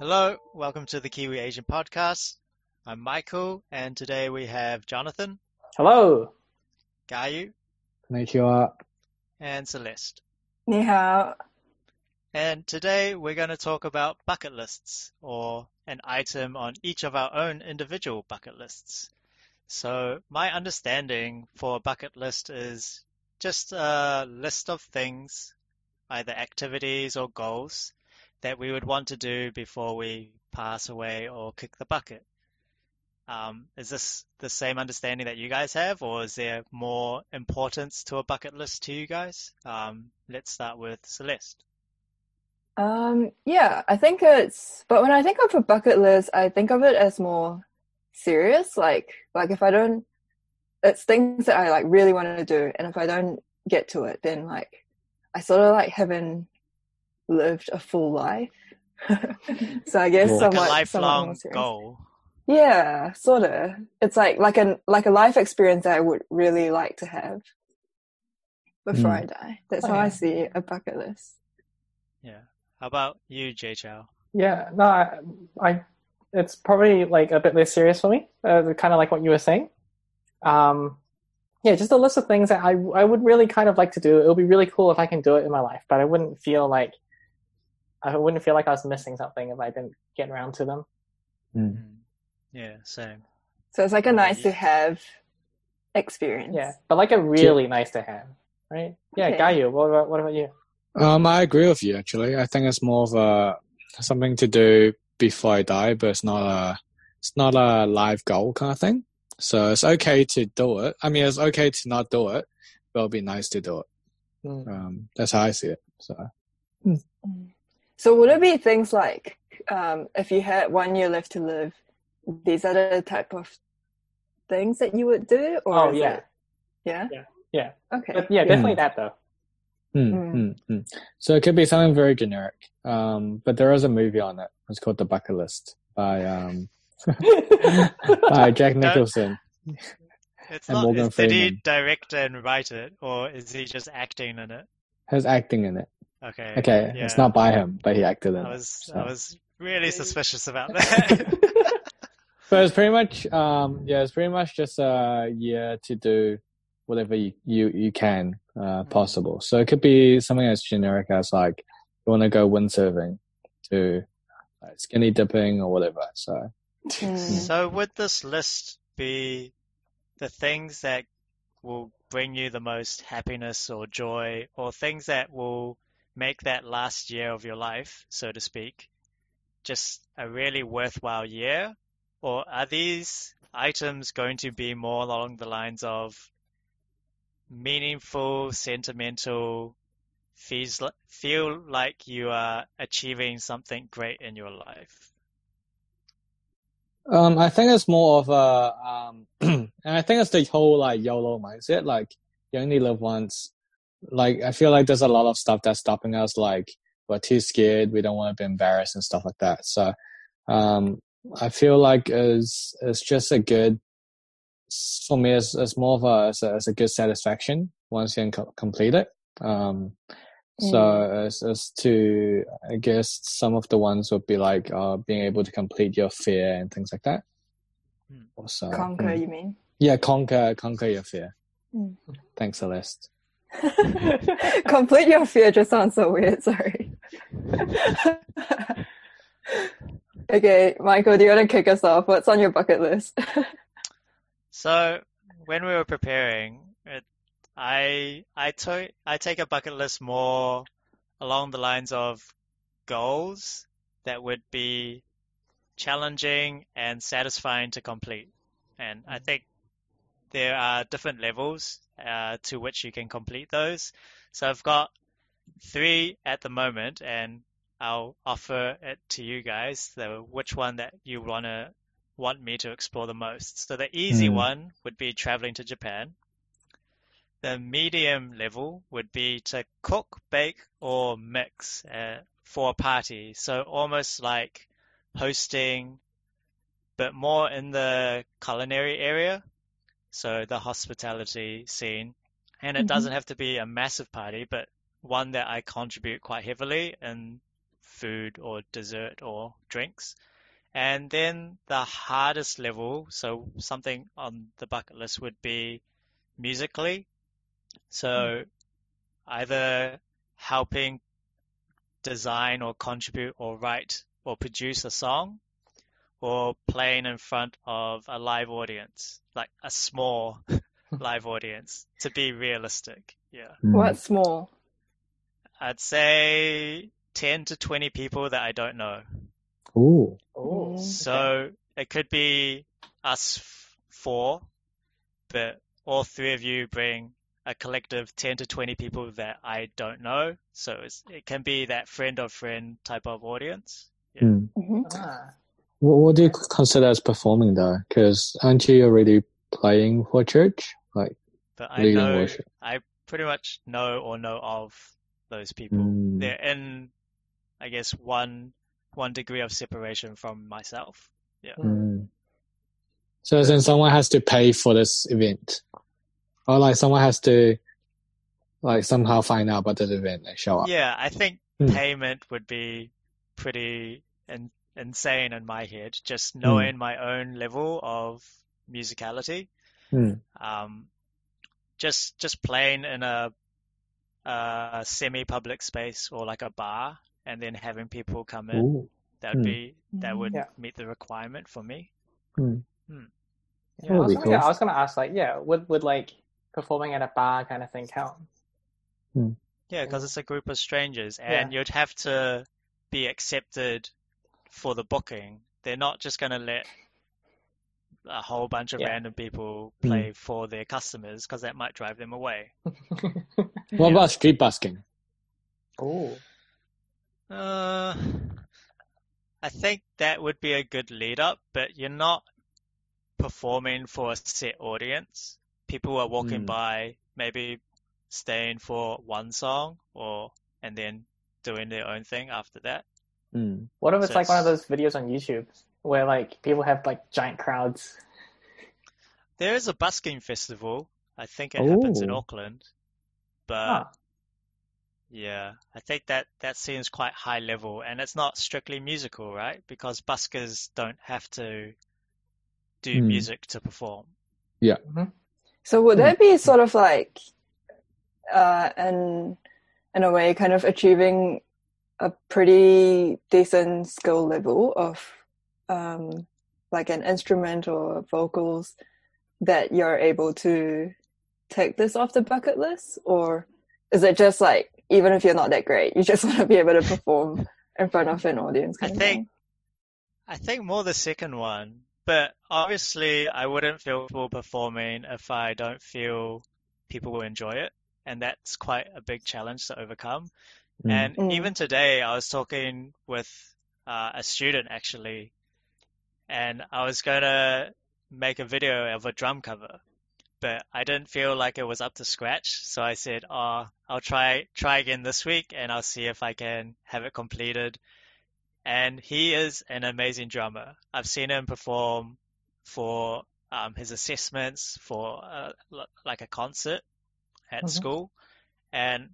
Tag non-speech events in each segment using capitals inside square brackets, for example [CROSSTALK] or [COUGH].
Hello, welcome to the Kiwi Asian Podcast. I'm Michael, and today we have Jonathan. Hello. Ka Yiu. Konnichiwa. And Celeste. Ni hao. And today we're going to talk about bucket lists, or an item on each of our own individual bucket lists. So, my understanding for a bucket list is just a list of things, either activities or goals, that we would want to do before we pass away or kick the bucket. Um, is this the same understanding that you guys have, or is there more importance to a bucket list to you guys? Um, let's start with Celeste. Um, yeah, I think it's, but when I think of a bucket list, I think of it as more serious. Like, like if I don't, it's things that I like really want to do, and if I don't get to it, then like I sort of like haven't lived a full life. [LAUGHS] so I guess Cool. Like a somewhat, somewhat more lifelong serious. goal. Yeah, sort of. It's like like an like a life experience that I would really like to have before Mm. I die. That's Oh, how I see a bucket list. Yeah. How about you, Jay Chow? Yeah, no, I, I, it's probably like a bit less serious for me. Uh, kind of like what you were saying. Um, yeah, just a list of things that I I would really kind of like to do. It would be really cool if I can do it in my life, but I wouldn't feel like I wouldn't feel like I was missing something if I didn't get around to them. Mm. Mm. Yeah, same. So it's like a nice to have experience. Yeah, but like a really nice to have, right? Yeah, Okay. Ka Yiu, what about what about you? Um, I agree with you actually. I think it's more of a something to do before I die, but it's not a it's not a life goal kind of thing. So it's okay to do it. I mean, it's okay to not do it, but it'll be nice to do it. Mm. Um, that's how I see it. So Mm. So would it be things like um, if you had one year left to live, these are the type of things that you would do? Or Oh yeah, it- yeah, Yeah, yeah. Okay. but yeah, definitely that though. Mm, Mm. mm, mm. So it could be something very generic. Um, but there is a movie on it. It's called The Bucket List by um [LAUGHS] by [LAUGHS] Jack No. Nicholson. It's And not. Morgan is, did he direct and write it, or is he just acting in it? Has acting in it. Okay. Okay, Yeah. it's not by him, but he acted in I it. was so. I was really suspicious about [LAUGHS] that. [LAUGHS] But it's pretty much, um, yeah, it's pretty much just a year to do whatever you, you, you can, uh, possible. So it could be something as generic as like, you want to go windsurfing to like, skinny dipping or whatever. So, Mm. so would this list be the things that will bring you the most happiness or joy, or things that will make that last year of your life, so to speak, just a really worthwhile year? Or are these items going to be more along the lines of meaningful, sentimental, feels, feel like you are achieving something great in your life? um, I think it's more of a, um, [CLEARS THROAT] and I think it's the whole like YOLO mindset, like you only live once. Like, I feel like there's a lot of stuff that's stopping us, like, we're too scared, we don't want to be embarrassed and stuff like that. So, um, I feel like it's, it's just a good, for me, it's, it's more of a, it's a, it's a good satisfaction once you can co- complete it. Um, so it's, it's to, I guess some of the ones would be like, uh, being able to complete your fear and things like that. Hmm. Also, Conquer, mm. you mean? yeah, conquer, conquer your fear. Mm. Thanks, Celeste. [LAUGHS] Complete your fear just sounds so weird. [LAUGHS] Sorry. okay, Michael, do you want to kick us off? What's on your bucket list? [LAUGHS] So when we were preparing, it, I I took I take a bucket list more along the lines of goals that would be challenging and satisfying to complete. And I mm-hmm. think there are different levels uh, to which you can complete those. So I've got three at the moment, and I'll offer it to you guys. The which one that you wanna want me to explore the most. So the easy Hmm. one would be traveling to Japan. The medium level would be to cook, bake, or mix uh, for a party. So almost like hosting, but more in the culinary area. So the hospitality scene. And it Mhm. doesn't have to be a massive party, but one that I contribute quite heavily in food or dessert or drinks. And then the hardest level, so something on the bucket list would be musically. So either helping design or contribute or write or produce a song or playing in front of a live audience, like a small [LAUGHS] live audience to be realistic. Yeah. What small? I'd say 10 to 20 people that I don't know. Ooh. Oh, So it could be us f- four, but all three of you bring a collective 10 to 20 people that I don't know. So it's, it can be that friend of friend type of audience. Yeah. Mm. hmm Ah. What, what do you consider as performing though? Because aren't you already playing for church? Like But I leading know, worship. I pretty much know or know of those people. Mm. They're in, I guess, one, one degree of separation from myself. Mm. So as in someone has to pay for this event, or like someone has to like somehow find out about this event and show up. Yeah, I think Hmm. payment would be pretty in, insane in my head, Hmm. just knowing my own level of musicality. Mm. Um, just just playing in a, a semi-public space or like a bar, and then having people come in, Ooh. that would Hmm. be that would Yeah. meet the requirement for me. Yeah, I, was gonna, yeah, cool. I was gonna ask, like, yeah, would would like performing at a bar kind of thing count? Yeah, because it's a group of strangers, and you'd have to be accepted for the booking. They're not just going to let a whole bunch of Yeah. random people Hmm. play for their customers because that might drive them away. [LAUGHS] What Yeah. about street busking? oh, Uh, I think that would be a good lead up, but you're not performing for a set audience. People are walking Hmm. by, maybe staying for one song or and then doing their own thing after that. Mm. what if it's So like one of those videos on YouTube where like people have like giant crowds? There is a busking festival. I think it happens in Oh. Auckland. But Huh. yeah, I think that that seems quite high level and it's not strictly musical, right? Because buskers don't have to do Hmm. music to perform. Yeah. So would Hmm. that be sort of like, uh, in in a way, kind of achieving a pretty decent skill level of, um, like an instrument or vocals that you're able to take this off the bucket list, or is it just like even if you're not that great, you [LAUGHS] just want to be able to perform in front of an audience? I kind of think thing? I think more the second one. But obviously I wouldn't feel comfortable performing if I don't feel people will enjoy it. And that's quite a big challenge to overcome. Mm. And Mm. even today, I was talking with uh, a student actually, and I was going to make a video of a drum cover, but I didn't feel like it was up to scratch. So I said, "Oh, I'll try try again this week, and I'll see if I can have it completed." And he is an amazing drummer. I've seen him perform for um, his assessments for uh, like a concert at Mhm. school, and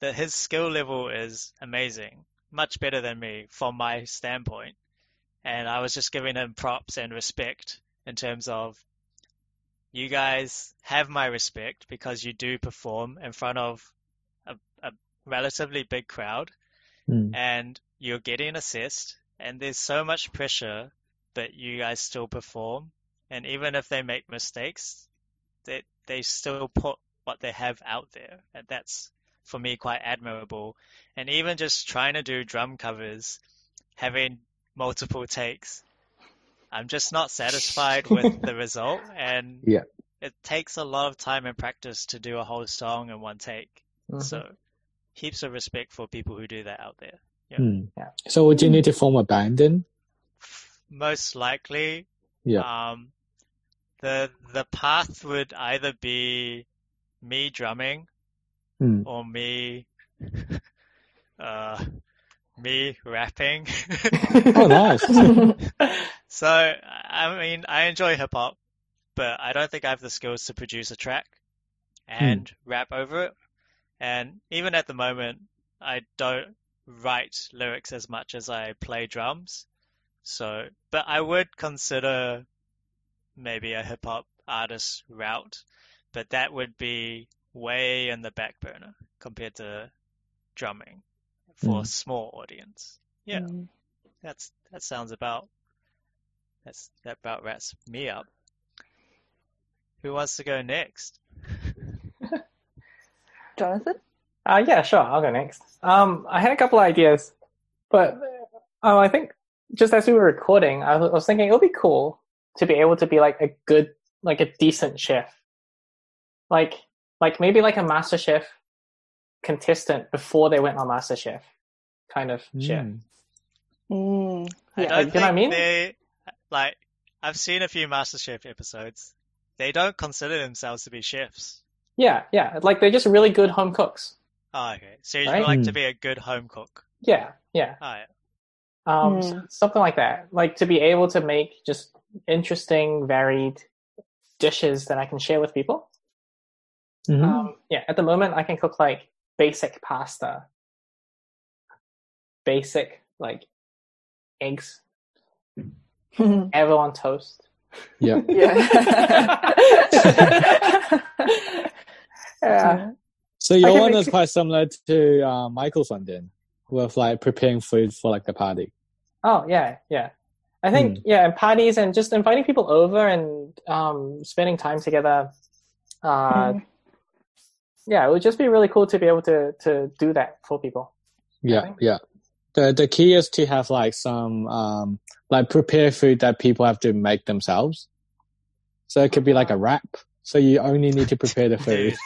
that his skill level is amazing, much better than me from my standpoint. And I was just giving him props and respect in terms of you guys have my respect because you do perform in front of a, a relatively big crowd Mm. and you're getting assessed and there's so much pressure but you guys still perform and even if they make mistakes they they still put what they have out there and that's for me quite admirable and even just trying to do drum covers having multiple takes I'm just not satisfied with [LAUGHS] the result and Yeah. it takes a lot of time and practice to do a whole song in one take Mhm. so heaps of respect for people who do that out there Mm. Yeah. So would you need to form a band then? most likely Yeah. um the the path would either be me drumming Mm. or me uh me rapping Oh, nice. [LAUGHS] so I mean I enjoy hip hop but I don't think I have the skills to produce a track and rap over it and even at the moment I don't write lyrics as much as I play drums. So, but I would consider maybe a hip hop artist route, but that would be way in the back burner compared to drumming for a Mm. small audience. Yeah, Mm. that's that sounds about that's that about wraps me up. Who wants to go next? [LAUGHS] Jonathan? Uh, yeah, sure. I'll go next. Um, I had a couple of ideas, but um, I think just as we were recording, I was, I was thinking it would be cool to be able to be like a good, like a decent chef, like like maybe like a Master Chef contestant before they went on Master Chef, kind of chef. Mm. Mm. I Yeah, don't you know what I mean? they like. I've seen a few MasterChef episodes. They don't consider themselves to be chefs. Yeah, yeah, like they're just really good home cooks. Oh, okay. So you Right? like to Mm. be a good home cook. Yeah, yeah. Oh, yeah. Um, Mm. s- something like that. Like to be able to make just interesting, varied dishes that I can share with people. Mhm. Um, yeah, at the moment I can cook like basic pasta, basic like eggs, [LAUGHS] ever on toast. yeah. [LAUGHS] yeah. [LAUGHS] Yeah, So your can one is quite similar to uh, Michael's one then, with like preparing food for like the party. Oh yeah, yeah. I think yeah, and parties and just inviting people over and um, spending time together. Uh, Mm. Yeah, it would just be really cool to be able to to do that for people. Yeah, yeah. The the key is to have like some um like prepare food that people have to make themselves. So it could be like a wrap. So you only need to prepare the [LAUGHS] food.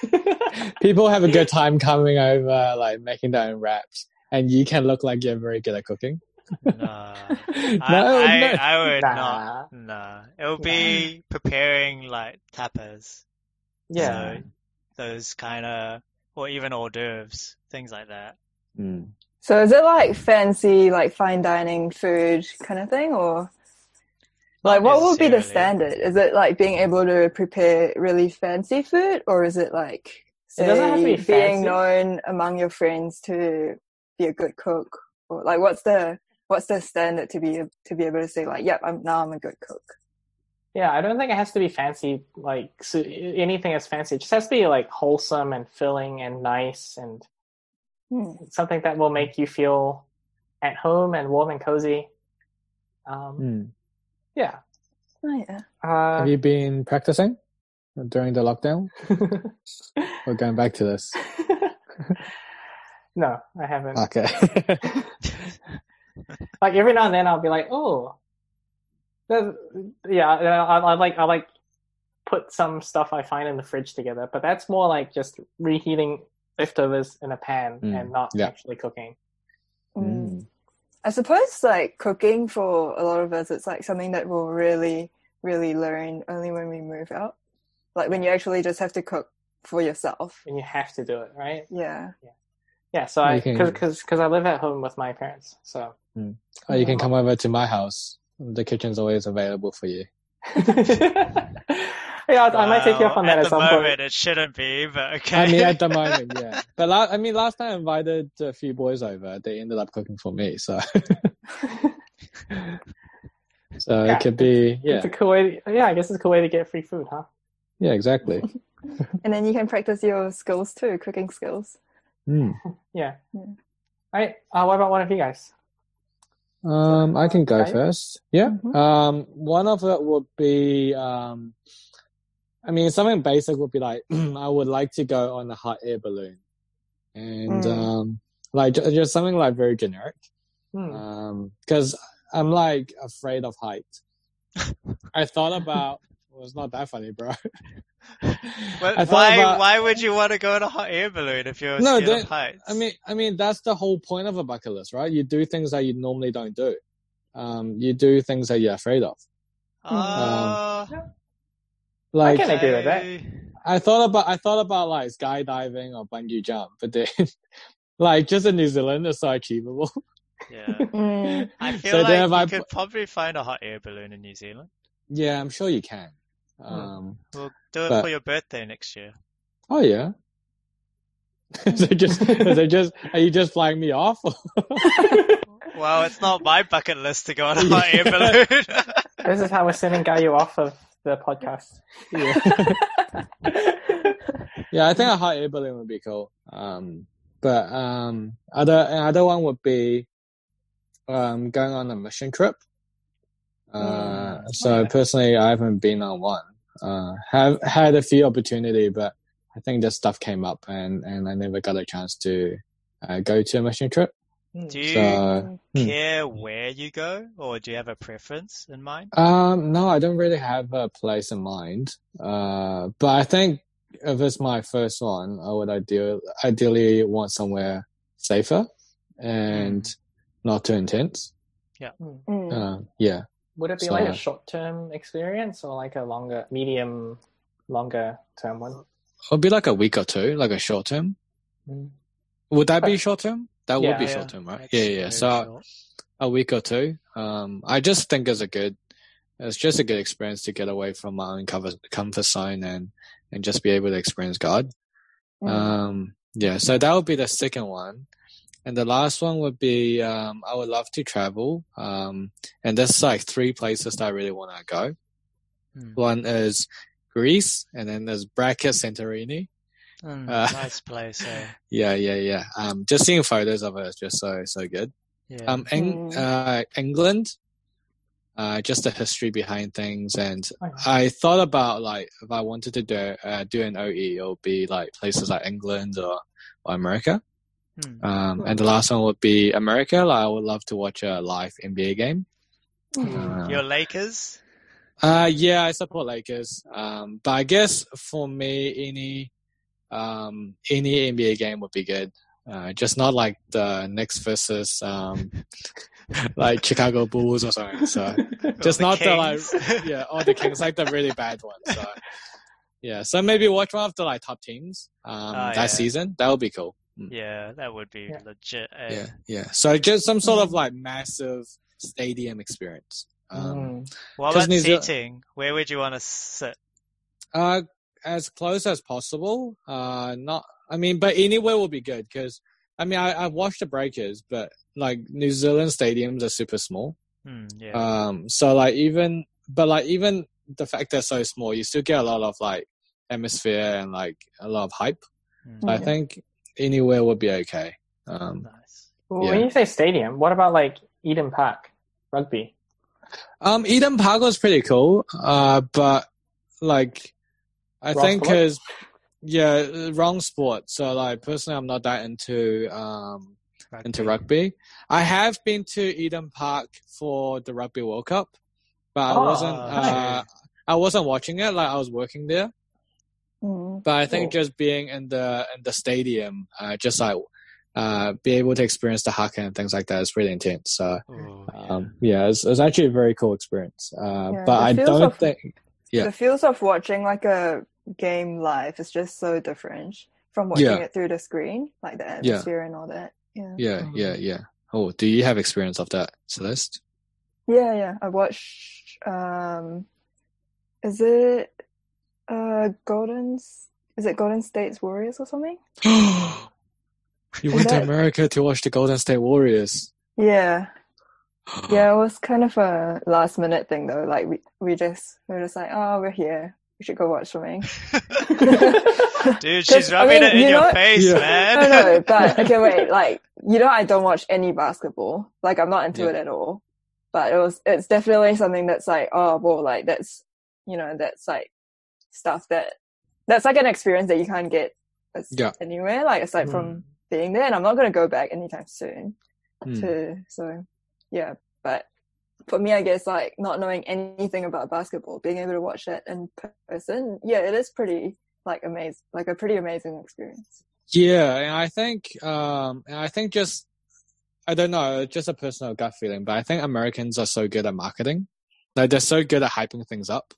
[LAUGHS] people have a good [LAUGHS] time coming over, like making their own wraps, and you can look like you're very good at cooking. No. no, I, I, no. I would Nah. not. No. It would be preparing like tapas. yeah, So those kind of, or even hors d'oeuvres, things like that. Mm. So is it like fancy, like fine dining food kind of thing, or like what would be the standard? Is it like being able to prepare really fancy food, or is it like It doesn't have to say, be being known among your friends to be a good cook, or like what's the what's the standard to be to be able to say like, yep, I'm now I'm a good cook. Yeah. I don't think it has to be fancy. Like so anything that's fancy, it just has to be like wholesome and filling and nice and Hmm. something that will make you feel at home and warm and cozy. Um, Mm. yeah. Oh, yeah. Uh, Have you been practicing during the lockdown? [LAUGHS] We're going back to this. [LAUGHS] no, I haven't. Okay. [LAUGHS] like every now and then I'll be like, oh, that- yeah, I, I like I like put some stuff I find in the fridge together, but that's more like just reheating leftovers in a pan Mm, and not yeah. actually cooking. Mm. I suppose like cooking for a lot of us, it's like something that we'll really, really learn only when we move out. Like when you actually just have to cook for yourself. And you have to do it, right? Yeah. Yeah. So I You can- because because because I live at home with my parents, so or you can come over to my house. The kitchen's always available for you. [LAUGHS] yeah, I, I might take you up on that at at, some moment, point. it shouldn't be, but okay. I mean, at the [LAUGHS] moment, yeah. But la- I mean, last time I invited a few boys over, they ended up cooking for me. So, [LAUGHS] so Yeah, it could be, yeah, It's a cool way. To, yeah, I guess it's a cool way to get free food, huh? yeah, exactly. And then you can practice your skills too, cooking skills. Mm. Yeah. Yeah. All right. Uh, what about one of you guys? Um, I can go Okay. first. Yeah. Mhm. Um, one of it would be, um, I mean, something basic would be like, [CLEARS THROAT] I would like to go on a hot air balloon, and Mm. um, like just something like very generic. Hmm. Um, because I'm like afraid of height. [LAUGHS] I thought about. Well, it's not that funny, bro. [LAUGHS] But why? about- Why would you want to go in a hot air balloon if you're No, scared then- of heights? I mean, I mean that's the whole point of a bucket list, right? You do things that you normally don't do. Um, you do things that you're afraid of. Uh, Like can agree with that. I- I thought about I thought about like skydiving or bungee jump, but then [LAUGHS] like just in New Zealand it's so achievable. [LAUGHS] Yeah. I feel So like you I could probably find a hot air balloon in New Zealand. yeah, I'm sure you can. Hmm. Um, We'll do it But- for your birthday next year. oh yeah. [LAUGHS] is it just [LAUGHS] is it just are you just flying me off? [LAUGHS] Well, it's not my bucket list to go on a hot air balloon. This is how we're sending Ka Yiu off of the podcast. yeah. yeah, I think a hot air balloon would be cool. Um, but um, other another one would be um, going on a mission trip. Uh, so okay. personally, I haven't been on one. Uh, have had a few opportunity, but I think this stuff came up and and I never got a chance to uh, go to a mission trip. Do you So hmm. care where you go, or do you have a preference in mind? Um, no, I don't really have a place in mind. Uh, but I think if it's my first one, I would ideal, ideally want somewhere safer and not too intense. Mm. Uh, yeah. Would it be like a short-term experience or like a longer, medium, longer-term one? It'll be like a week or two, like a short term. Mm. Would that be short term? That Yeah. would be Yeah, short term, right? that's Yeah, yeah. So short. a week or two. Um, I just think it's a good, it's just a good experience to get away from my own comfort, comfort zone and, and just be able to experience God. Mm. Um, yeah, so that would be the second one. And the last one would be, um, I would love to travel. Um, and there's like three places that I really want to go. Hmm. One is Greece and then there's bracket Santorini. Mm, Uh, nice place. Eh? [LAUGHS] Yeah, yeah, yeah. Um, just seeing photos of it is just so, so good. Yeah. Um, Eng- uh, England, uh, just the history behind things. And I thought about like, if I wanted to do, uh, do an OE, it would be like places like England or, or America. Hmm. Um, and the last one would be America. Like, I would love to watch a live NBA game. Uh, Your Lakers? Uh, yeah, I support Lakers. Um, but I guess for me, any, um, any NBA game would be good. Uh, just not like the Knicks versus, um, [LAUGHS] like Chicago Bulls or something. So [LAUGHS] just the not the like, [LAUGHS] yeah, or the Kings, like the really bad ones. So yeah, so maybe watch one of the like top teams, um, Oh, that yeah. season. That would be cool. Mm. Yeah, that would be Yeah. legit. eh? Yeah, yeah. So just some sort of like massive stadium experience. Um, Mm. What 'Cause about New Zeal- seating? Where would you want to sit? Uh, as close as possible. Uh, not. I mean, but anywhere will be good because I mean, I, I've watched the Breakers, but like New Zealand stadiums are super small. Hmm, yeah. Um, so like even, but like even the fact they're so small, you still get a lot of like atmosphere and like a lot of hype. So I think anywhere would be okay. Um, nice. Well, Yeah. When you say stadium, what about like Eden Park rugby? um, Eden Park was pretty cool. Uh, but like, I Wrong think sport? because yeah, wrong sport. So like personally, I'm not that into um into rugby. I have been to Eden Park for the Rugby World Cup, but I Oh, wasn't. nice. Uh, I wasn't watching it. Like I was working there, Mm. but I think Cool. just being in the in the stadium, uh, just like uh, be able to experience the haka and things like that is really intense. So Ooh, yeah. um, yeah, it's, it's actually a very cool experience. Uh, Yeah, but I don't of- think. Yeah. The feels of watching like a game live is just so different from watching Yeah. it through the screen, like the atmosphere and all that. Yeah. Yeah, Mhm. yeah, yeah. Oh, do you have experience of that, Celeste? Yeah, yeah. I watched um is it uh Golden's is it Golden State's Warriors or something? [GASPS] you Is went to America to watch the Golden State Warriors. Yeah. [GASPS] Yeah, it was kind of a last minute thing though. Like we we just we were just like, oh, we're here. We should go watch something. [LAUGHS] [LAUGHS] Dude, she's I rubbing mean, it in you your know- face, Yeah. man. no, no, [LAUGHS] but okay, wait. Like you know, I don't watch any basketball. Like I'm not into Yeah. it at all. But it was it's definitely something that's like, oh, well, like that's you know, that's like stuff that that's like an experience that you can't get Yeah. anywhere. Like aside Mm. from being there, and I'm not gonna go back anytime soon. Hmm. To so yeah, but for me, I guess like not knowing anything about basketball, being able to watch that in person, yeah, it is pretty like amazing, like a pretty amazing experience. Yeah, and I think um and I think just I don't know, just a personal gut feeling, but I think Americans are so good at marketing. Like they're so good at hyping things up.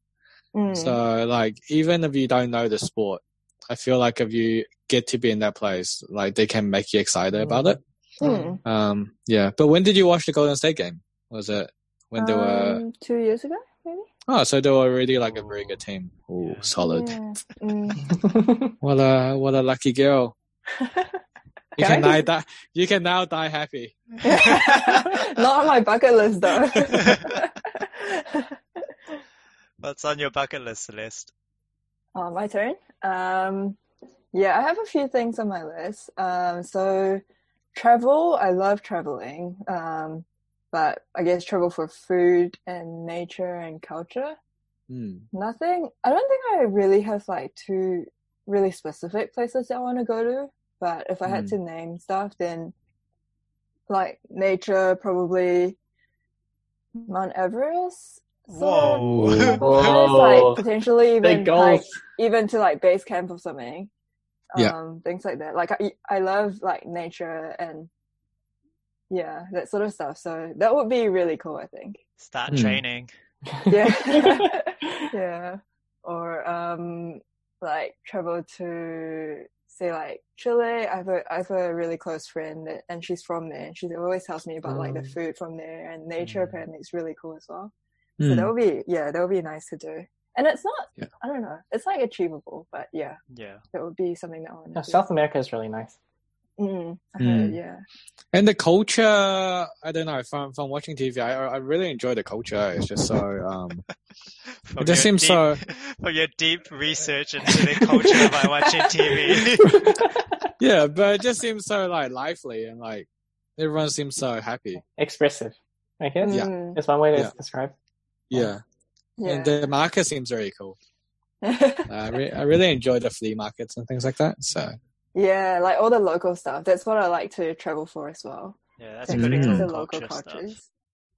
Mm. So like even if you don't know the sport, I feel like if you get to be in that place, like they can make you excited about it. Mm. Um yeah. But when did you watch the Golden State game? Was it when they were Um, two years ago, maybe. Oh, so they were already like a very good team. Ooh, Yeah. solid. Yeah. Mm. [LAUGHS] What a what a lucky girl. [LAUGHS] You Can can I now die. You can now die happy. [LAUGHS] Not on my bucket list though. What's on your bucket list, Celeste? Oh, my turn. Um, yeah, I have a few things on my list. Um, so travel, I love traveling. Um, but I guess travel for food and nature and culture. Hmm. Nothing. I don't think I really have like two really specific places that I want to go to. But if I had Mm. to name stuff, then like nature, probably Mount Everest. Whoa. There's Whoa. [LAUGHS] like potentially even Big hike, goals. even to like base camp or something. Yeah. Um, things like that. Like I, I love like nature and yeah, that sort of stuff. So that would be really cool, I think. Start Hmm. training. Yeah. [LAUGHS] [LAUGHS] yeah. Or um like travel to say like Chile. I have a I have a really close friend that, and she's from there. And She always tells me about like the Mm. food from there and nature Mm. apparently is really cool as well. So Hmm. that would be yeah, that would be nice to do. And it's not Yeah. I don't know, it's like achievable, but yeah, Yeah. that would be something that I want Yeah, to do. South America is really nice. Mm, heard, Mm. yeah. And the culture, I don't know. From from watching TV, I I really enjoy the culture. It's just so um. [LAUGHS] It just seems deep, so- [LAUGHS] From your deep research into the culture by [LAUGHS] watching TV. Yeah, but it just seems so like lively and like everyone seems so happy. Expressive, I guess. Yeah. Mm, That's one way to Yeah. describe. Yeah, yeah. and the market seems very cool. Uh, [LAUGHS] I, re- I really enjoy the flea markets and things like that. So yeah, like all the local stuff. That's what I like to travel for as well. Yeah, that's To pretty Mm. cool the local stuff. cultures.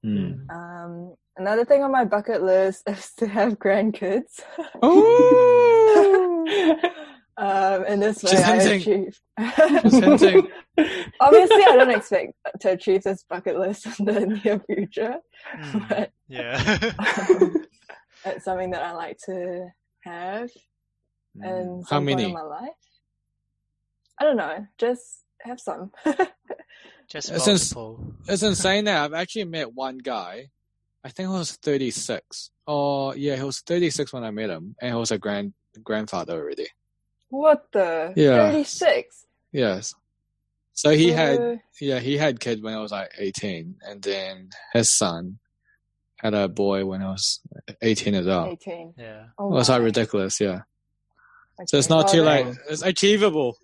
mm. Um, another thing on my bucket list [LAUGHS] is to have grandkids. [LAUGHS] um, and this way She's I hinting. achieve. [LAUGHS] Obviously, I don't expect to achieve this bucket list in the [LAUGHS] near future, Hmm. but Yeah. [LAUGHS] it's something that I like to have Mm. and How many? in my life. I don't know, just have some. Just since- multiple. It's insane that I've actually met one guy. I think he was 36. Oh, yeah, he was 36 when I met him, and he was a grand grandfather already. What the? Yeah. 36. Yes. So he had, Uh, yeah, he had kid when he was like 18, and then his son had a boy when he was 18 as well. 18. Yeah. Oh, It was like ridiculous, yeah. So it's not Oh, too then- late. It's achievable.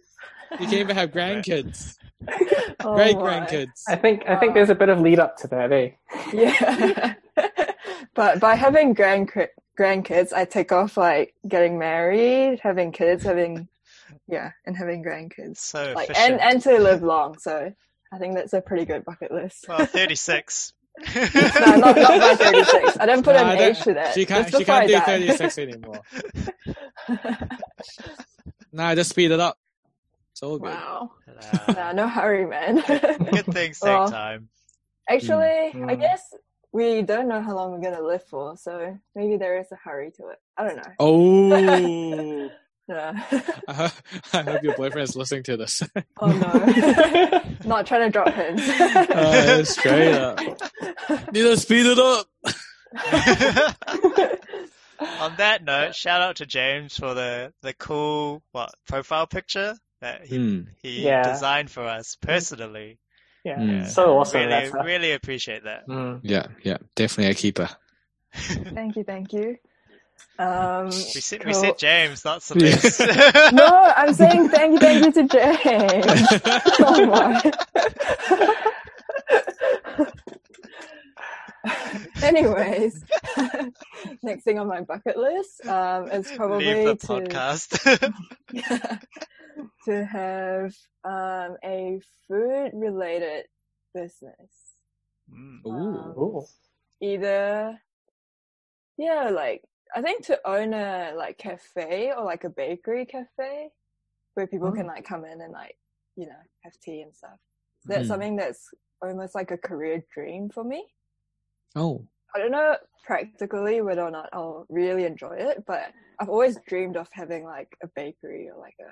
You can even have [LAUGHS] grandkids, [LAUGHS] Oh, great my. grandkids. I think I think there's a bit of lead up to that, eh? [LAUGHS] Yeah. but by having grand grandkids, I take off like getting married, having kids, having yeah, and having grandkids. So Like efficient. and and to live [LAUGHS] long. So I think that's a pretty good bucket list. well, 36. [LAUGHS] no, not not by thirty six. I didn't put No, an don't- age to that. She can't, she can't do 36 anymore. [LAUGHS] Nah, just speed it up. It's all good. wow. Nah, Nah, no hurry, man. good things take Well, time. Actually, I Mm. guess we don't know how long we're gonna live for, so maybe there is a hurry to it. I don't know. Oh, [LAUGHS] Yeah. [LAUGHS] I, ho- I hope your boyfriend is listening to this. [LAUGHS] oh no. Not trying to drop hints. Uh, straight up. Need to speed it up. On that note, shout out to James for the, the cool what profile picture that he, Hmm. he Yeah. designed for us personally. Yeah, Mm. so awesome. really, that stuff. really appreciate that. Mm. Yeah, yeah, definitely a keeper. [LAUGHS] thank you, thank you. Um, We said, cool. we said James, not [LAUGHS] Celeste. [LAUGHS] no, I'm saying thank you, thank you to James. oh my. Anyways, next thing on my bucket list um, is probably Leave the to podcast. To have um, a food related business. Mm. Ooh. Ooh. Either, yeah, like I think to own a like cafe or like a bakery cafe where people Mm. can like come in and like you know have tea and stuff. That's Mm. something that's almost like a career dream for me. Oh, I don't know practically whether or not I'll really enjoy it, but I've always dreamed of having like a bakery or like a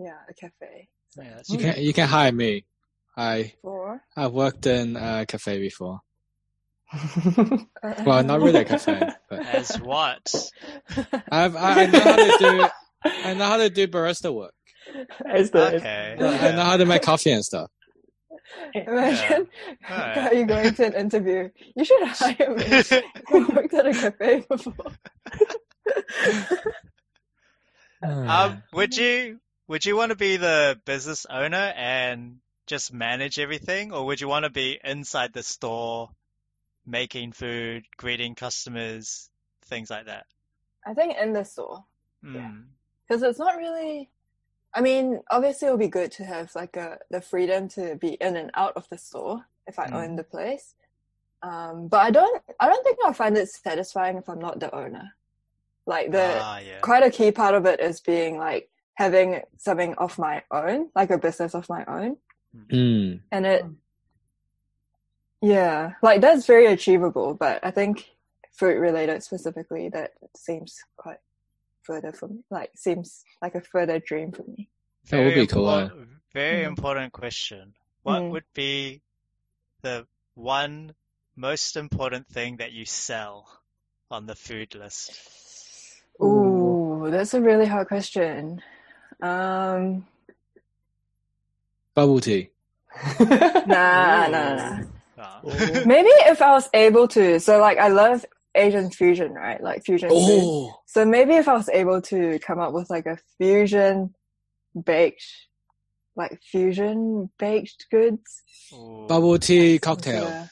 yeah a cafe. So, Yeah, you can you can hire me. I or I've worked in a cafe before. [LAUGHS] Well, not really a cafe, but [LAUGHS] As what? I've I, I know how to do I know how to do barista work. It's the, Okay. I know how to make coffee and stuff. Imagine Alright. [LAUGHS] you going to an interview. You should hire me. I worked at a cafe before. Um, would you would you want to be the business owner and just manage everything, or would you want to be inside the store, making food, greeting customers, things like that? I think in the store. Mm. because it's not really i mean obviously it would be good to have like a the freedom to be in and out of the store if i Mm. own the place um but i don't i don't think i'll find it satisfying if i'm not the owner like the ah, yeah. quite a key part of it is being like having something of my own like a business of my own Mm. and it yeah like that's very achievable but i think food related specifically that seems quite further from like seems like a further dream for me That would be cool? Very Mm. important question. What Mm. would be the one most important thing that you sell on the food list? Ooh, that's a really hard question. Um, Bubble tea. nah, [LAUGHS] Ooh. nah, nah. Ah. Maybe if I was able to. So, like, I love Asian fusion, right? Like fusion food. Oh, So maybe if I was able to come up with like a fusion baked, like fusion baked goods. Ooh. bubble tea cocktail. Yeah.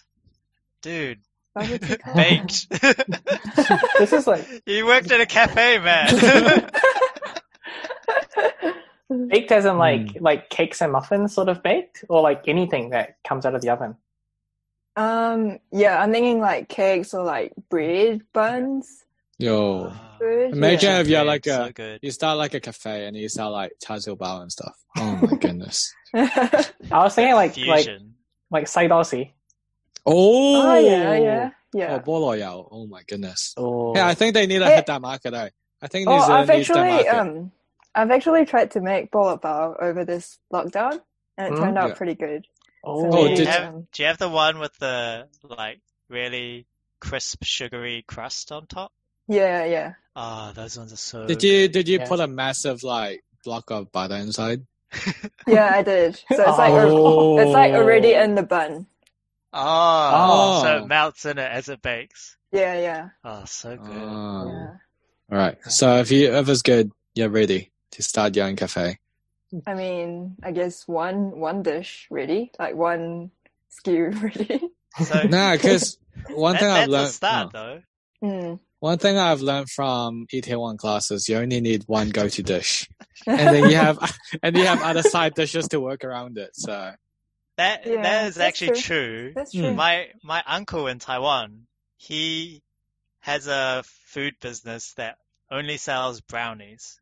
Dude, Bubble tea [LAUGHS] cocktail. baked. [LAUGHS] this is like you worked at a cafe, man. Baked as in like Mm. like cakes and muffins sort of baked, or like anything that comes out of the oven. um, yeah, I'm thinking like cakes or like bread buns. Yo, Ah, Food. Imagine yeah. if you're like a, good. you start like a cafe and you sell like char siu bao and stuff. Oh my [LAUGHS] goodness. [LAUGHS] I was thinking like like Fusion. like side Aussie. Oh, oh yeah, yeah, Oh, yeah. bolo yao. Oh my goodness. Oh, Yeah, I think they need to Hey. hit that market. Eh? I think New Oh, Zealand I've needs that market. um, I've actually tried to make bolo bao over this lockdown, and it Mm. turned out Yeah. pretty good. oh, So Oh, maybe, do, you have, um, do you have the one with the like really crisp, sugary crust on top? yeah, yeah. Ah, those ones are so. Did you did you Yeah. put a massive like block of butter inside? [LAUGHS] Yeah, I did. So it's like Oh. it's like already in the bun. Oh, so Oh. it melts in it as it bakes. Yeah, yeah, Oh, so good. Oh. yeah. All right. So if you if it's good, you're ready to start your own cafe. I mean, I guess one one dish really, like one SKU [LAUGHS] really. So [LAUGHS] Nah, because one that, thing I've that's a learned. start, no. though. Mm. One thing I've learned from ET1 classes, you only need one go-to dish, [LAUGHS] and then you have and you have other side dishes to work around it. So That Yeah, that is that's actually true. true. That's Hmm. true. My my uncle in Taiwan, he has a food business that only sells brownies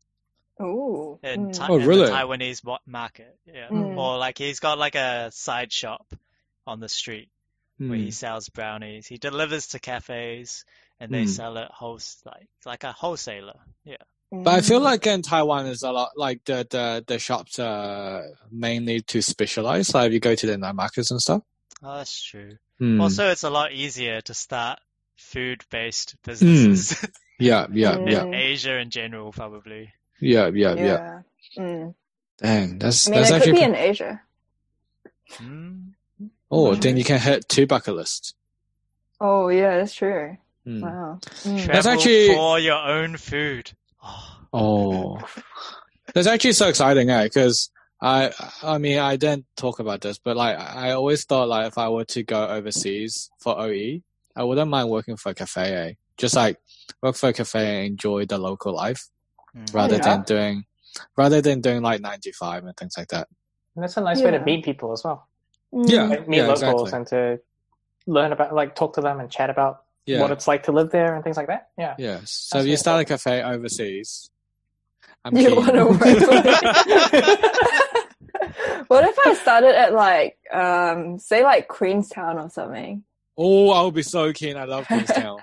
Ooh. in, Mm. Ti- Oh, in really? the Taiwanese market. Yeah, Mm. or like he's got like a side shop on the street where hmm. he sells brownies. He delivers to cafes and they Hmm. sell it host like like a wholesaler. Yeah. But I feel Mm. like in Taiwan is a lot like the the the shops are mainly to specialize. Like if you go to the night markets and stuff. Oh, that's true. Hmm. Also, it's a lot easier to start food-based businesses [LAUGHS] yeah, yeah, Mm. yeah, Asia in general, probably. Yeah, yeah, yeah. yeah. Mm. Dang, that's I mean, that's it could actually. be pre- in Asia. Hmm. oh, then you can hit two bucket lists. Oh, yeah, that's true. Hmm. Wow. Mm. Travel actually- for your own food. Oh, that's actually so exciting, eh? Because I, I mean, I didn't talk about this, but like, I always thought like if I were to go overseas for OE, I wouldn't mind working for a cafe, eh? Just like work for a cafe and enjoy the local life mm. Rather yeah. than doing, rather than doing like nine to five and things like that. And that's a nice way to meet people as well. Mm. Yeah. Like, meet yeah, locals exactly. and to learn about, like, talk to them and chat about Yeah, what it's like to live there and things like that. Yeah. yeah. So That's if you really start a cafe overseas, I'm You keen. wanna work [LAUGHS] What if I started at like, um, say like Queenstown or something? oh, I would be so keen. I love Queenstown.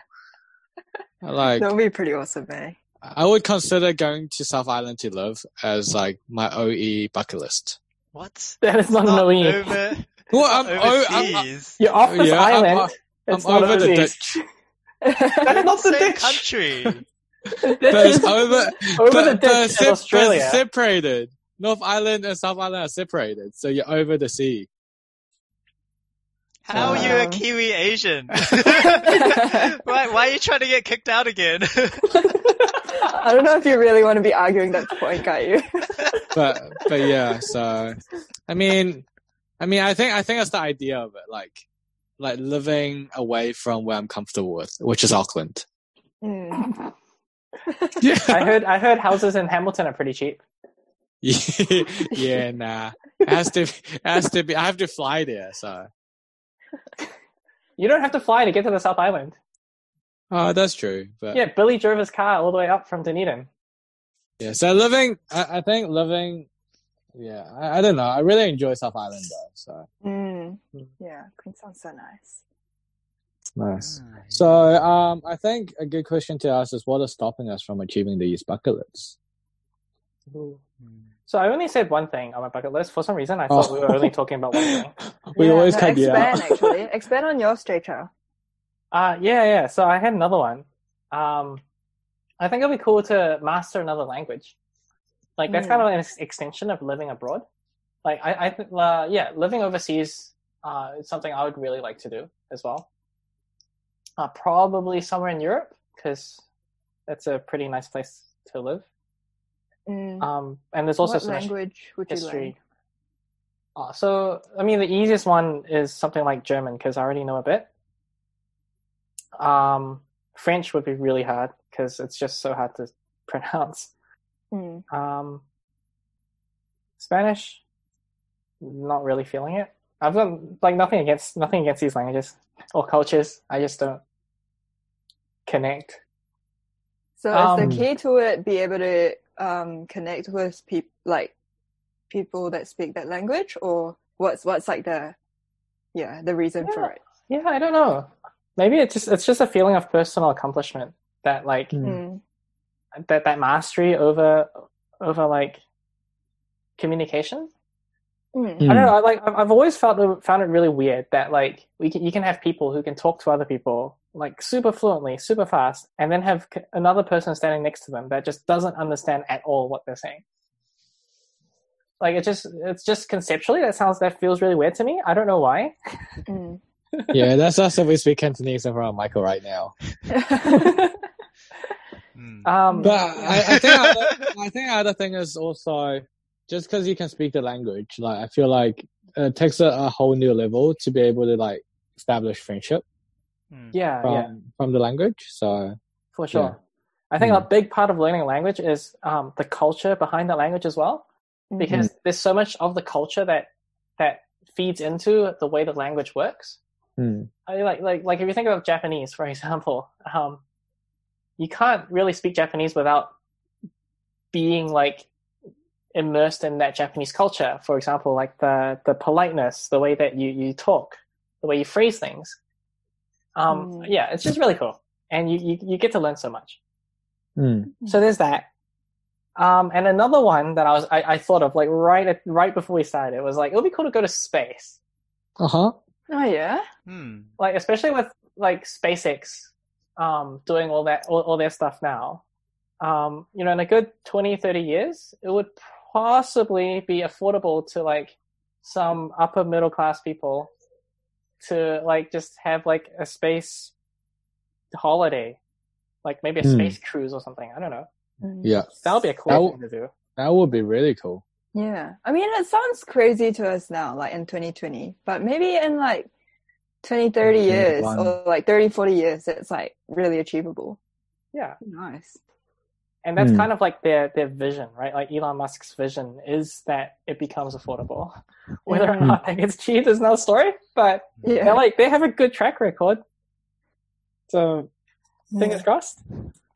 [LAUGHS] I like That would be pretty awesome, eh? I would consider going to South Island to live as like my OE bucket list. What? That is not, Not an OE. over, Well, I'm, not oh, I'm, I'm. You're off this Yeah, I'm- island. I'm it's not over the ditch. [LAUGHS] That's not the ditch. country. This [LAUGHS] But it's is over, over but, the ditch sep- in Australia. but separated. North Island and South Island are separated, so you're over the sea. How are you a Um. Kiwi Asian? [LAUGHS] [LAUGHS] why, why are you trying to get kicked out again? I don't know if you really want to be arguing that point, are you? [LAUGHS] But but yeah, so I mean, I mean, I think I think that's the idea of it, like like living away from where I'm comfortable with, which is Auckland. Mm. Yeah, I heard I heard houses in Hamilton are pretty cheap. yeah, nah. It has to, it has to be. I have to fly there, so. You don't have to fly to get to the South Island. Oh, that's true. But Yeah, Billy drove his car all the way up from Dunedin. Yeah, so living, I, I think living, yeah, I, I don't know. I really enjoy South Island though, so Mm. Yeah, Queenstown's so nice. nice. So, um, I think a good question to ask is what is stopping us from achieving these bucket lists? So I only said one thing on my bucket list. For some reason, I thought Oh. we were only talking about one thing. [LAUGHS] we Yeah, always no, cut you expand out. actually. [LAUGHS] Expand on yours, Jay-Chow. Uh, yeah, yeah. So I had another one. Um, I think it'd be cool to master another language. Like that's Mm. kind of an ex- extension of living abroad. Like I, I think, uh, yeah, living overseas uh, is something I would really like to do as well. Uh, probably somewhere in Europe because that's a pretty nice place to live. Mm. Um, and there's also what some language would you history. learn? Uh, so, I mean, the easiest one is something like German because I already know a bit. Um, French would be really hard because it's just so hard to [LAUGHS] pronounce. Mm. Um, Spanish, not really feeling it. I've got like nothing against nothing against these languages [LAUGHS] or cultures. I just don't connect. So Um, is the key to it be able to um, connect with people like people that speak that language, or what's what's like the yeah the reason for it? Yeah, I don't know. Maybe it's just it's just a feeling of personal accomplishment that like Mm. that that mastery over over like communication. Mm. I don't know. I, like I've I've always felt it- found it really weird that like we can, you can have people who can talk to other people like super fluently, super fast, and then have another person standing next to them that just doesn't understand at all what they're saying. Like it just it's just conceptually that sounds that feels really weird to me. I don't know why. Mm. [LAUGHS] yeah, that's us if we speak Cantonese in front Michael right now. Mm. [LAUGHS] [LAUGHS] um, But I, I think other, I think other thing is also just because you can speak the language, like I feel like it takes a, a whole new level to be able to like establish friendship Mm. yeah, from yeah. from the language. So For sure. Yeah. I think Mm. a big part of learning a language is um, the culture behind that language as well, because there's so much of the culture that that feeds into the way the language works. hmm. I like like like if you think about Japanese, for [LAUGHS] example, um, you can't really speak Japanese without being like immersed in that Japanese culture. For example, like the the politeness, the way that you you talk, the way you phrase things. Um, Mm. Yeah, it's just really cool, and you, you you get to learn so much. Hmm. So there's that. Um, and another one that I was I, I thought of like right at, right before we started was like it would be cool to go to space, Uh huh. Oh yeah. Mm. like especially with like SpaceX, um, doing all that all, all their stuff now. Um, you know, in a good 20, 30 years, it would possibly be affordable to like some upper middle class people to like just have like a space holiday, like maybe a Hmm. space cruise or something. I don't know. Mm. Yeah, That would be a cool w- thing to do. that would be really cool. Yeah. I mean, it sounds crazy to us now, like in 2020, but maybe in like 20, 30 years or like 30, 40 years, it's like really achievable. Yeah. Nice. And that's Hmm. kind of like their, their vision, right? Like Elon Musk's vision is that it becomes affordable. [LAUGHS] Whether or Hmm. not they get cheap is another story, but Yeah. they're like, they have a good track record. So fingers Yeah. crossed.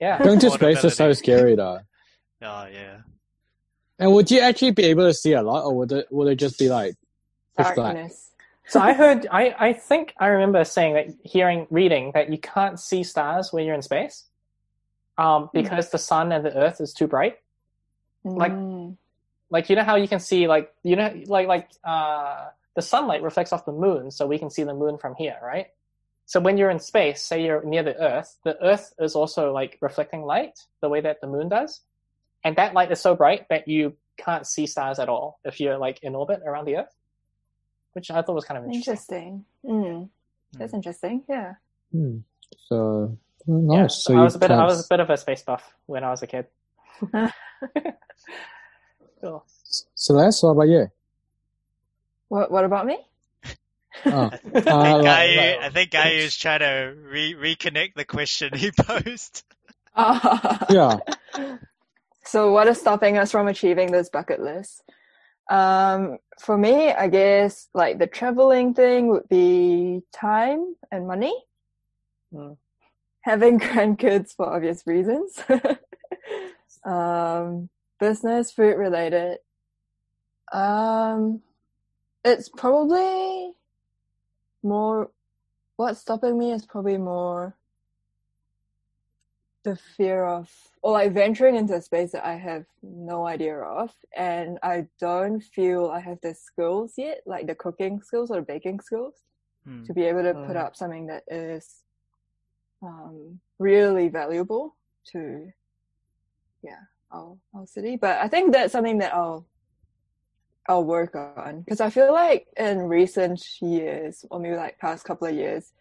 Yeah. Going to space is so scary though. [LAUGHS] Oh yeah. And would you actually be able to see a lot, or would it would it just be like? Darkness. So I heard, I, I think I remember saying that, hearing, reading that you can't see stars when you're in space, um, because the sun and the earth is too bright. Like- Mm. Like you know how you can see, like you know, like like uh, the sunlight reflects off the moon, so we can see the moon from here, right? So when you're in space, say you're near the earth, the earth is also like reflecting light the way that the moon does, and that light is so bright that you can't see stars at all if you're like in orbit around the Earth, which I thought was kind of interesting. Interesting. Mm. That's interesting. Yeah. Hmm. So nice. Yeah, so I was a bit. I was a bit of a space buff when I was a kid. [LAUGHS] cool. Celeste, what about you? What What about me? Oh, [LAUGHS] I think Uh, like- Ka Yiu, like- I think Ka Yiu is trying to re- reconnect the question he [LAUGHS] posed. yeah. So, what is stopping us from achieving this bucket list? Um, for me, I guess like the traveling thing would be time and money. Mm. Having [LAUGHS] grandkids for obvious reasons. [LAUGHS] um, business, food related. Um, it's probably more. What's stopping me is probably more the fear of or like venturing into a space that I have no idea of and I don't feel I have the skills yet, like the cooking skills or the baking skills Hmm. to be able to put Mm. up something that is um really valuable to yeah, our our city. But I think that's something that I'll I'll work on because I feel like in recent years or maybe like past couple of years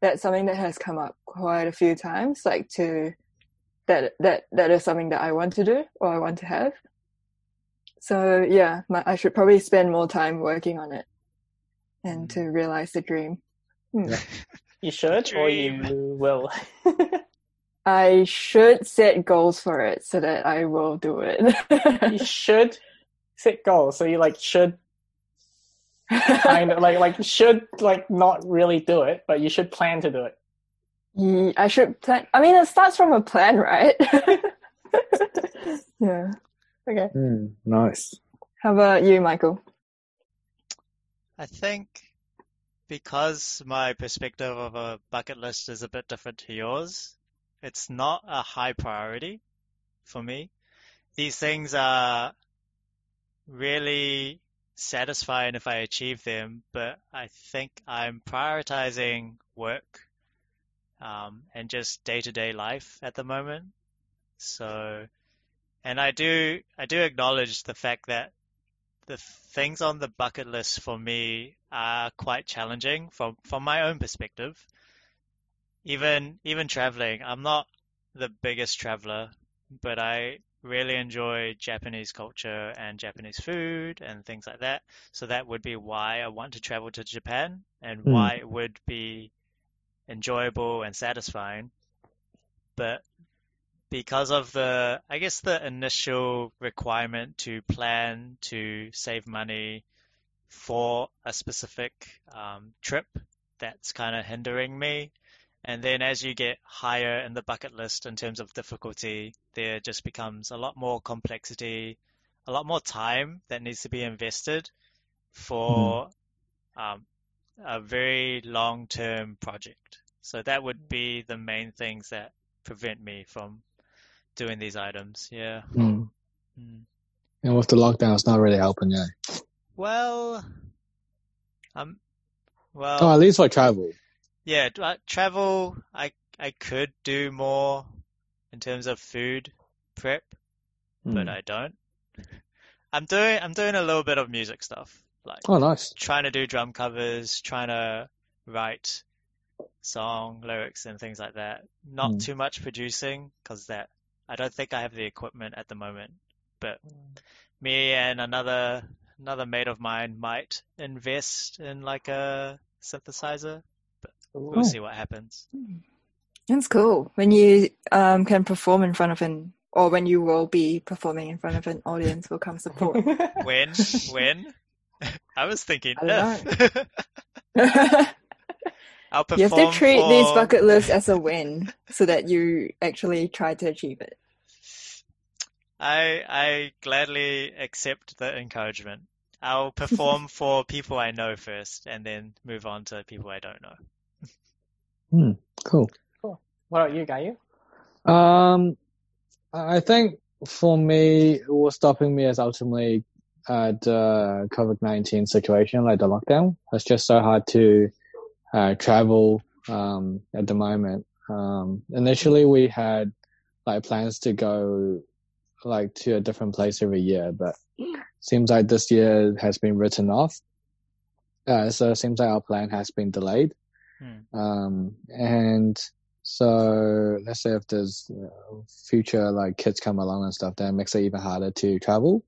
that's something that has come up quite a few times like to that that that is something that I want to do or I want to have. So yeah, my, I should probably spend more time working on it and Mm. to realize the dream. Hmm. [LAUGHS] You should, or you will. [LAUGHS] I should set goals for it so that I will do it. you should set goals. So you like should kind of like like should like not really do it, but you should plan to do it. Ye- I should plan. I mean, it starts from a plan, right? [LAUGHS] yeah. Okay. Hmm, nice. How about you, Michael? I think because my perspective of a bucket list is a bit different to yours, it's not a high priority for me. These things are really satisfying if I achieve them, but I think I'm prioritizing work um, and just day-to-day life at the moment. So, and I do I do acknowledge the fact that the things on the bucket list for me are quite challenging from from my own perspective. Even even traveling, I'm not the biggest traveler, but I really enjoy Japanese culture and Japanese food and things like that. So that would be why I want to travel to Japan and Hmm. why it would be enjoyable and satisfying. But because of the, I guess the initial requirement to plan to save money for a specific um, trip, that's kind of hindering me. And then as you get higher in the bucket list in terms of difficulty, there just becomes a lot more complexity, a lot more time that needs to be invested for um, a very long-term project. So that would be the main things that prevent me from doing these items. Yeah. Hmm. Mm. And with the lockdown, it's not really helping, yeah. Well, um, well, Oh, at least for travel. yeah, tra- travel, I I could do more in terms of food prep, but Hmm. I don't. I'm doing I'm doing a little bit of music stuff, like Oh, nice. trying to do drum covers, trying to write song lyrics and things like that. Not Mm. too much producing because that I don't think I have the equipment at the moment. But me and another another mate of mine might invest in like a synthesizer. But we'll see what happens. That's cool. When you um, can perform in front of an, or when you will be performing in front of an audience, will come support. When? [LAUGHS] when? [LAUGHS] I was thinking I don't if. [LAUGHS] you have to treat for... these bucket lists as a win so that you actually try to achieve it. I I gladly accept the encouragement. I'll perform [LAUGHS] for people I know first, and then move on to people I don't know. Hmm. Cool. what about you, Ka Yiu? Um, I think for me, what's stopping me is ultimately uh, the COVID nineteen situation, like the lockdown. It's just so hard to uh, travel um, at the moment. Um, initially, we had like plans to go like to a different place every year, but seems like this year has been written off. Uh, so it seems like our plan has been delayed. Hmm. Um, and so let's say if there's uh, future like kids come along and stuff, that makes it even harder to travel.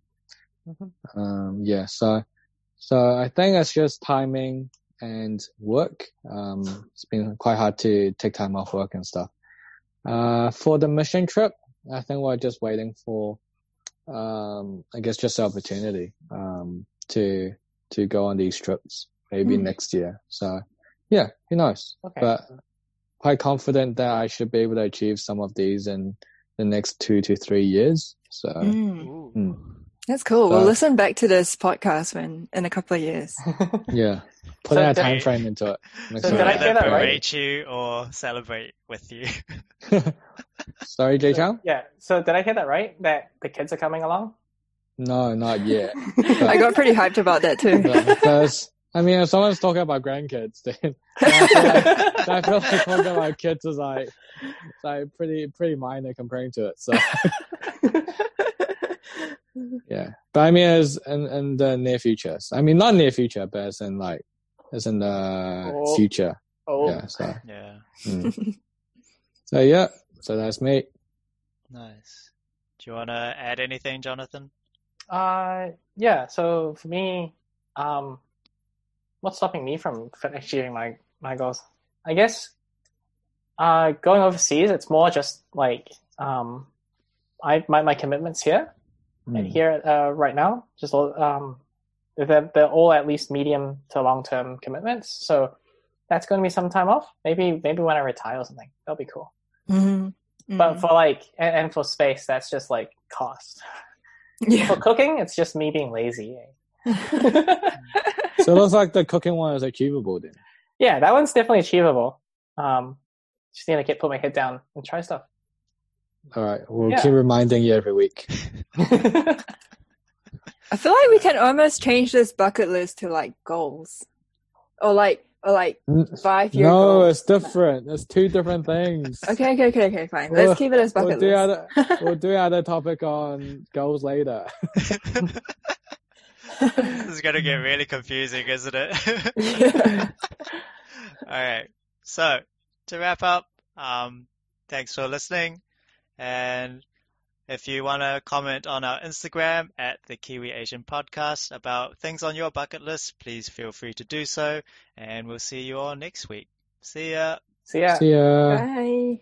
Mhm. Um, yeah, so so I think it's just timing and work. Um, it's been quite hard to take time off work and stuff. Uh, for the mission trip, I think we're just waiting for, um, I guess just the opportunity, um, to, to go on these trips maybe Hmm. next year. So yeah, who knows? Okay. But quite confident that I should be able to achieve some of these in the next two to three years. So Mm, Ooh. That's cool. We'll listen back to this podcast when in a couple of years. [LAUGHS] yeah, put So in a did- time frame into it. Make So sure did I that- hear that right? you or celebrate with you? [LAUGHS] Sorry, Jay Chang? yeah. So did I hear that right? That the kids are coming along? No, not yet. [LAUGHS] I got pretty hyped about that too. Because I mean, if someone's talking about grandkids, then I feel like, I feel like talking about kids is like, it's like pretty pretty minor comparing to it. So yeah, but I mean, as in, in the near future. I mean, not near future, but as in like, as in the Oh. future. oh, Yeah. So yeah. [LAUGHS] mm. [LAUGHS] so yeah. So that's me. Nice. Do you want to add anything, Jonathan? Uh, yeah. So for me, um, what's stopping me from achieving my my goals? I guess, uh, going overseas, it's more just like um, I my my commitments here and Mm. here uh, right now, just all, um, they're they're all at least medium to long term commitments. So that's going to be some time off. Maybe maybe when I retire or something, that'll be cool. Mhm. But Mhm. for like and, and for space, that's just like cost. [LAUGHS] yeah. For cooking, it's just me being lazy. [LAUGHS] So it looks like the cooking one is achievable then. yeah, that one's definitely achievable. Um, just need to get put my head down and try stuff. All right, we'll Yeah. keep reminding you every week. [LAUGHS] I feel like we can almost change this bucket list to like goals, or like or like N- five year No, goals. it's different. It's two different things. Okay, okay, okay, okay, fine. We'll- Let's keep it as We'll bucket do list. other [LAUGHS] we'll do other topic on goals later. [LAUGHS] this is going to get really confusing, isn't it? Yeah. All right. So to wrap up, um, thanks for listening. And if you want to comment on our Instagram at the Kiwi Asian Podcast about things on your bucket list, please feel free to do so. And we'll see you all next week. See ya. so yeah. See ya. Bye.